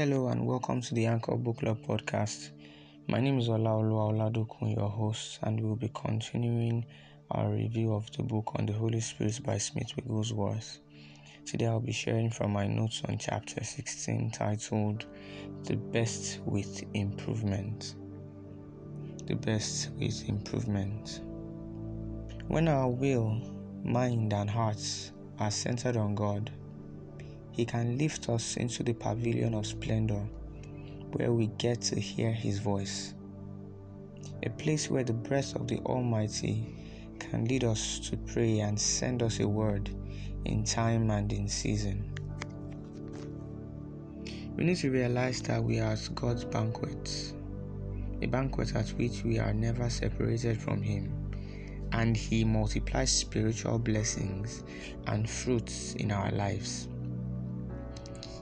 Hello and welcome to the Anchor Book Club podcast. My name is Olaoluwa Oladokun, your host, and we'll be continuing our review of the book on the Holy Spirit by Smith Wigglesworth. Today I'll be sharing from my notes on chapter 16 titled The Best with Improvement. The Best with Improvement. When our will, mind, and hearts are centered on God, He can lift us into the pavilion of splendor where we get to hear His voice. A place where the breath of the Almighty can lead us to pray and send us a word in time and in season. We need to realize that we are at God's banquet, a banquet at which we are never separated from Him and He multiplies spiritual blessings and fruits in our lives.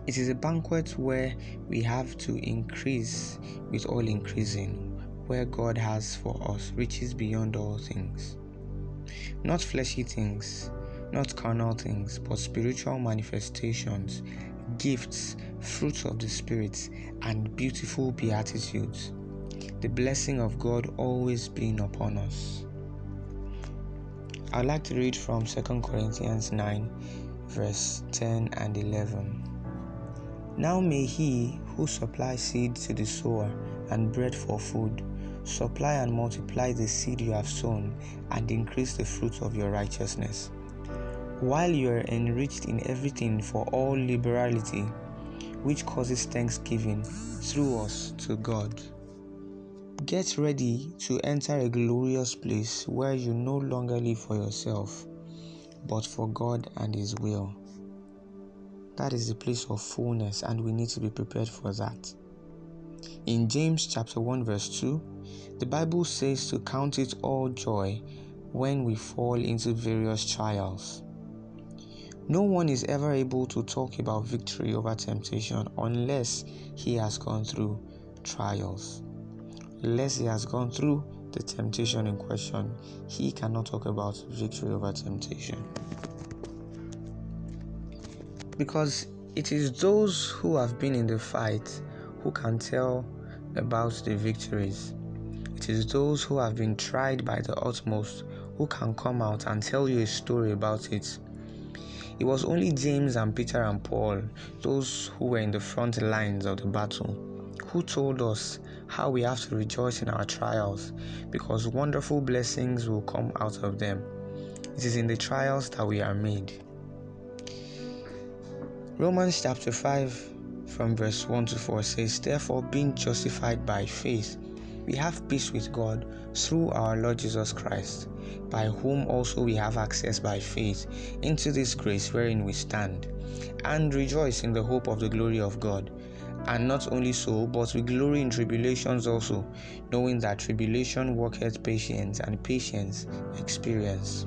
It is a banquet where we have to increase with all increasing, where God has for us riches beyond all things. Not fleshy things, not carnal things, but spiritual manifestations, gifts, fruits of the Spirit, and beautiful beatitudes. The blessing of God always being upon us. I'd like to read from 2 Corinthians 9, verse 10 and 11. Now may he who supplies seed to the sower and bread for food supply and multiply the seed you have sown and increase the fruit of your righteousness, while you are enriched in everything for all liberality, which causes thanksgiving through us to God. Get ready to enter a glorious place where you no longer live for yourself, but for God and His will. That is the place of fullness, and we need to be prepared for that. In James chapter 1, verse 2, the Bible says to count it all joy when we fall into various trials. No one is ever able to talk about victory over temptation unless he has gone through trials unless he has gone through the temptation in question, he cannot talk about victory over temptation. Because it is those who have been in the fight who can tell about the victories. It is those who have been tried by the utmost who can come out and tell you a story about it. It was only James and Peter and Paul, those who were in the front lines of the battle, who told us how we have to rejoice in our trials because wonderful blessings will come out of them. It is in the trials that we are made. Romans chapter 5 from verse 1 to 4 says, Therefore, being justified by faith, we have peace with God through our Lord Jesus Christ, by whom also we have access by faith into this grace wherein we stand, and rejoice in the hope of the glory of God. And not only so, but we glory in tribulations also, knowing that tribulation worketh patience, and patience experience.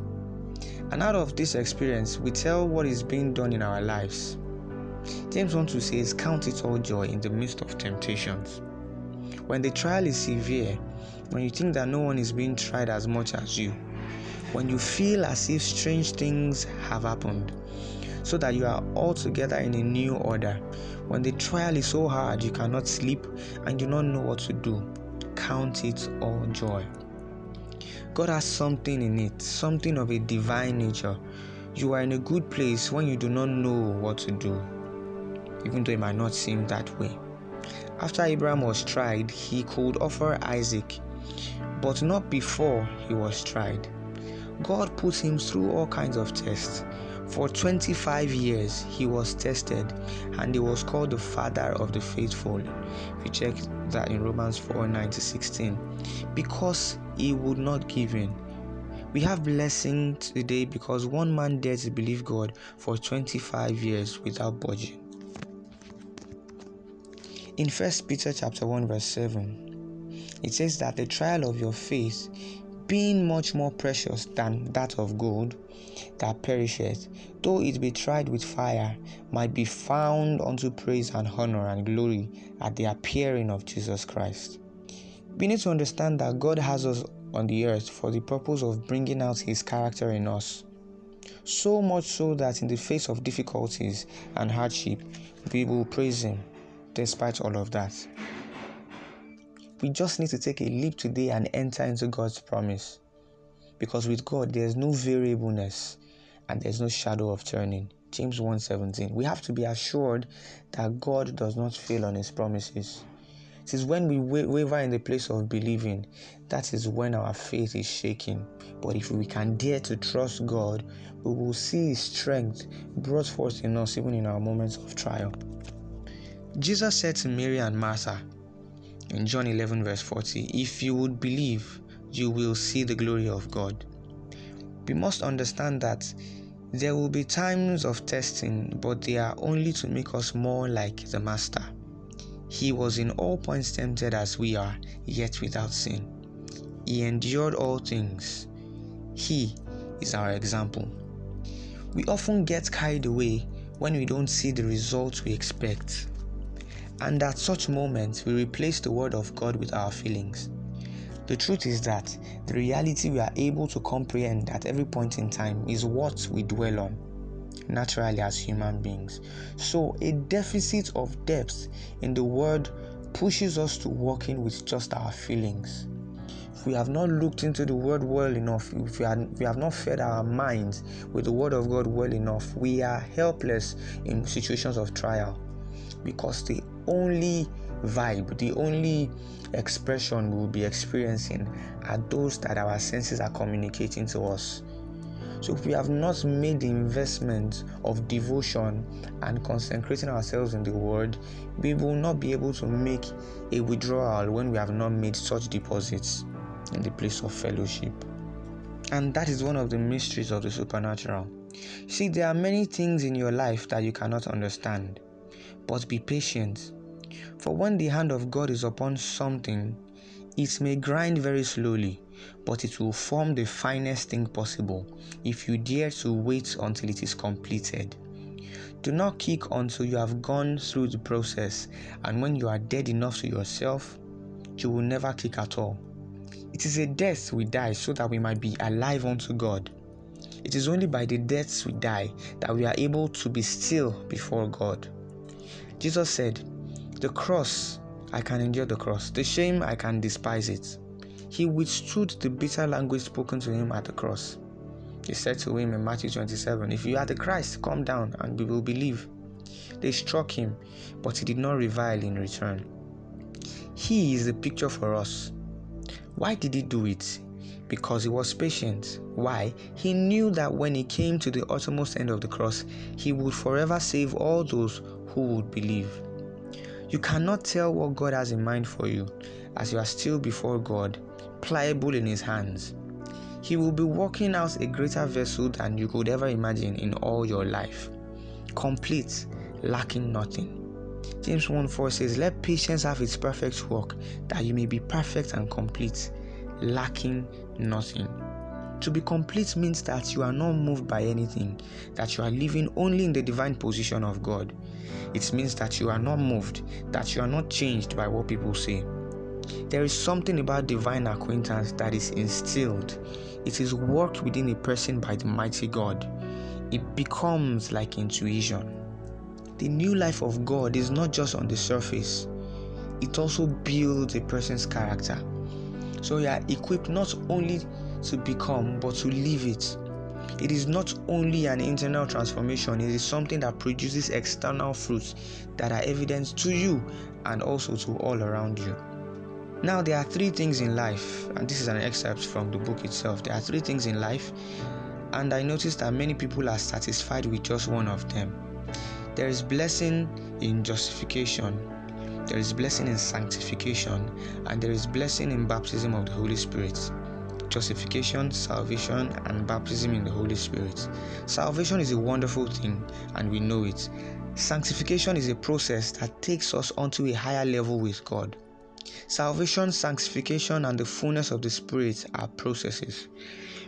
And out of this experience, we tell what is being done in our lives. James 1 to says, Count it all joy in the midst of temptations. When the trial is severe, when you think that no one is being tried as much as you, when you feel as if strange things have happened, so that you are all together in a new order. When the trial is so hard you cannot sleep and you do not know what to do, count it all joy. God has something in it, something of a divine nature. You are in a good place when you do not know what to do, even though it might not seem that way. After Abraham was tried, he could offer Isaac, but not before he was tried. God put him through all kinds of tests. For 25 years he was tested and he was called the father of the faithful. If you check that in Romans 4 9 to 16, because he would not give in. We have blessing today because one man dared to believe God for 25 years without budging. In 1 Peter chapter 1 verse 7, it says that the trial of your faith being much more precious than that of gold that perisheth, though it be tried with fire, might be found unto praise and honor and glory at the appearing of Jesus Christ. We need to understand that God has us on the earth for the purpose of bringing out His character in us. So much so that in the face of difficulties and hardship, we will praise Him. Despite all of that. We just need to take a leap today and enter into God's promise. Because with God, there's no variableness and there's no shadow of turning. James 1:17. We have to be assured that God does not fail on his promises. It is when we waver in the place of believing that is when our faith is shaking. But if we can dare to trust God, we will see His strength brought forth in us even in our moments of trial. Jesus said to Mary and Martha in John 11, verse 40, If you would believe, you will see the glory of God. We must understand that there will be times of testing, but they are only to make us more like the Master. He was in all points tempted as we are, yet without sin. He endured all things. He is our example. We often get carried away when we don't see the results we expect. And at such moments, we replace the Word of God with our feelings. The truth is that the reality we are able to comprehend at every point in time is what we dwell on naturally as human beings. So, a deficit of depth in the word pushes us to walking with just our feelings. If we have not looked into the word well enough, if we, are, if we have not fed our minds with the word of God well enough, we are helpless in situations of trial because the only vibe, the only expression we'll be experiencing are those that our senses are communicating to us. So if we have not made the investment of devotion and consecrating ourselves in the word, we will not be able to make a withdrawal when we have not made such deposits in the place of fellowship. And that is one of the mysteries of the supernatural. See, there are many things in your life that you cannot understand, but be patient. For when the hand of God is upon something, it may grind very slowly, but it will form the finest thing possible if you dare to wait until it is completed. Do not kick until you have gone through the process, and when you are dead enough to yourself, you will never kick at all. It is a death we die so that we might be alive unto God. It is only by the deaths we die that we are able to be still before God. Jesus said, The cross, I can endure the cross. The shame, I can despise it. He withstood the bitter language spoken to him at the cross. He said to him in Matthew 27, If you are the Christ, come down and we will believe. They struck him, but he did not revile in return. He is the picture for us. Why did he do it? Because he was patient. Why? He knew that when he came to the uttermost end of the cross, he would forever save all those who would believe. You cannot tell what God has in mind for you as you are still before God pliable in his hands. He will be working out a greater vessel than you could ever imagine in all your life. Complete, lacking nothing. James 1 4 says, Let patience have its perfect work, that you may be perfect and complete, lacking nothing. To be complete means that you are not moved by anything, that you are living only in the divine position of God. It means that you are not moved, that you are not changed by what people say. There is something about divine acquaintance that is instilled. It is worked within a person by the mighty God. It becomes like intuition. The new life of God is not just on the surface, it also builds a person's character. So you are equipped not only to become, but to live it. It is not only an internal transformation, it is something that produces external fruits that are evident to you and also to all around you. Now, there are three things in life, and this is an excerpt from the book itself. There are three things in life, and I noticed that many people are satisfied with just one of them. There is blessing in justification, there is blessing in sanctification, and there is blessing in baptism of the Holy Spirit. Justification, salvation, and baptism in the Holy Spirit. Salvation is a wonderful thing, and we know it. Sanctification is a process that takes us onto a higher level with God. Salvation, sanctification, and the fullness of the Spirit are processes.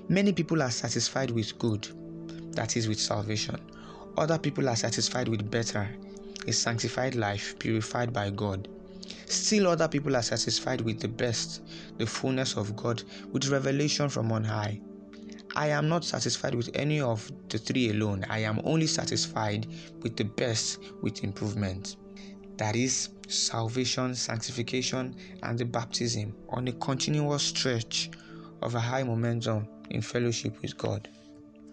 Many people are satisfied with good, that is, with salvation. Other people are satisfied with better, a sanctified life purified by God. Still, other people are satisfied with the best, the fullness of God, with revelation from on high. I am not satisfied with any of the three alone. I am only satisfied with the best with improvement. that is salvation, sanctification, and the baptism on a continuous stretch of a high momentum in fellowship with God.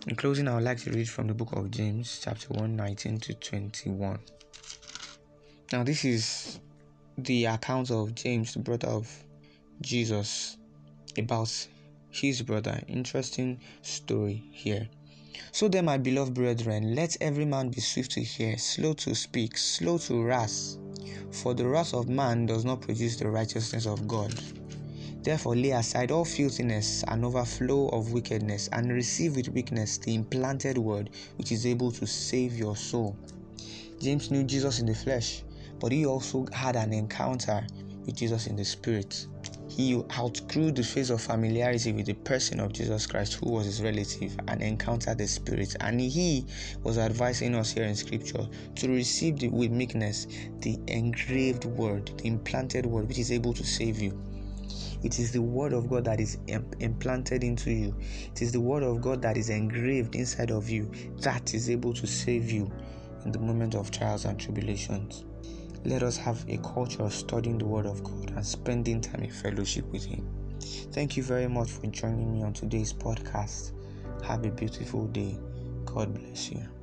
In closing, I would like to read from the book of James, chapter 1, 19 to 21. Now, this is the account of James, the brother of Jesus, about his brother. Interesting story here. So then, my beloved brethren, let every man be swift to hear, slow to speak, slow to wrath. For the wrath of man does not produce the righteousness of God. Therefore, lay aside all filthiness and overflow of wickedness, and receive with weakness the implanted word which is able to save your soul. James knew Jesus in the flesh, but he also had an encounter with Jesus in the spirit. He outgrew the phase of familiarity with the person of Jesus Christ, who was his relative, and encountered the Spirit. And he was advising us here in Scripture to receive the, with meekness the engraved word, the implanted word, which is able to save you. It is the word of God that is implanted into you. It is the word of God that is engraved inside of you that is able to save you in the moment of trials and tribulations. Let us have a culture of studying the Word of God and spending time in fellowship with Him. Thank you very much for joining me on today's podcast. Have a beautiful day. God bless you.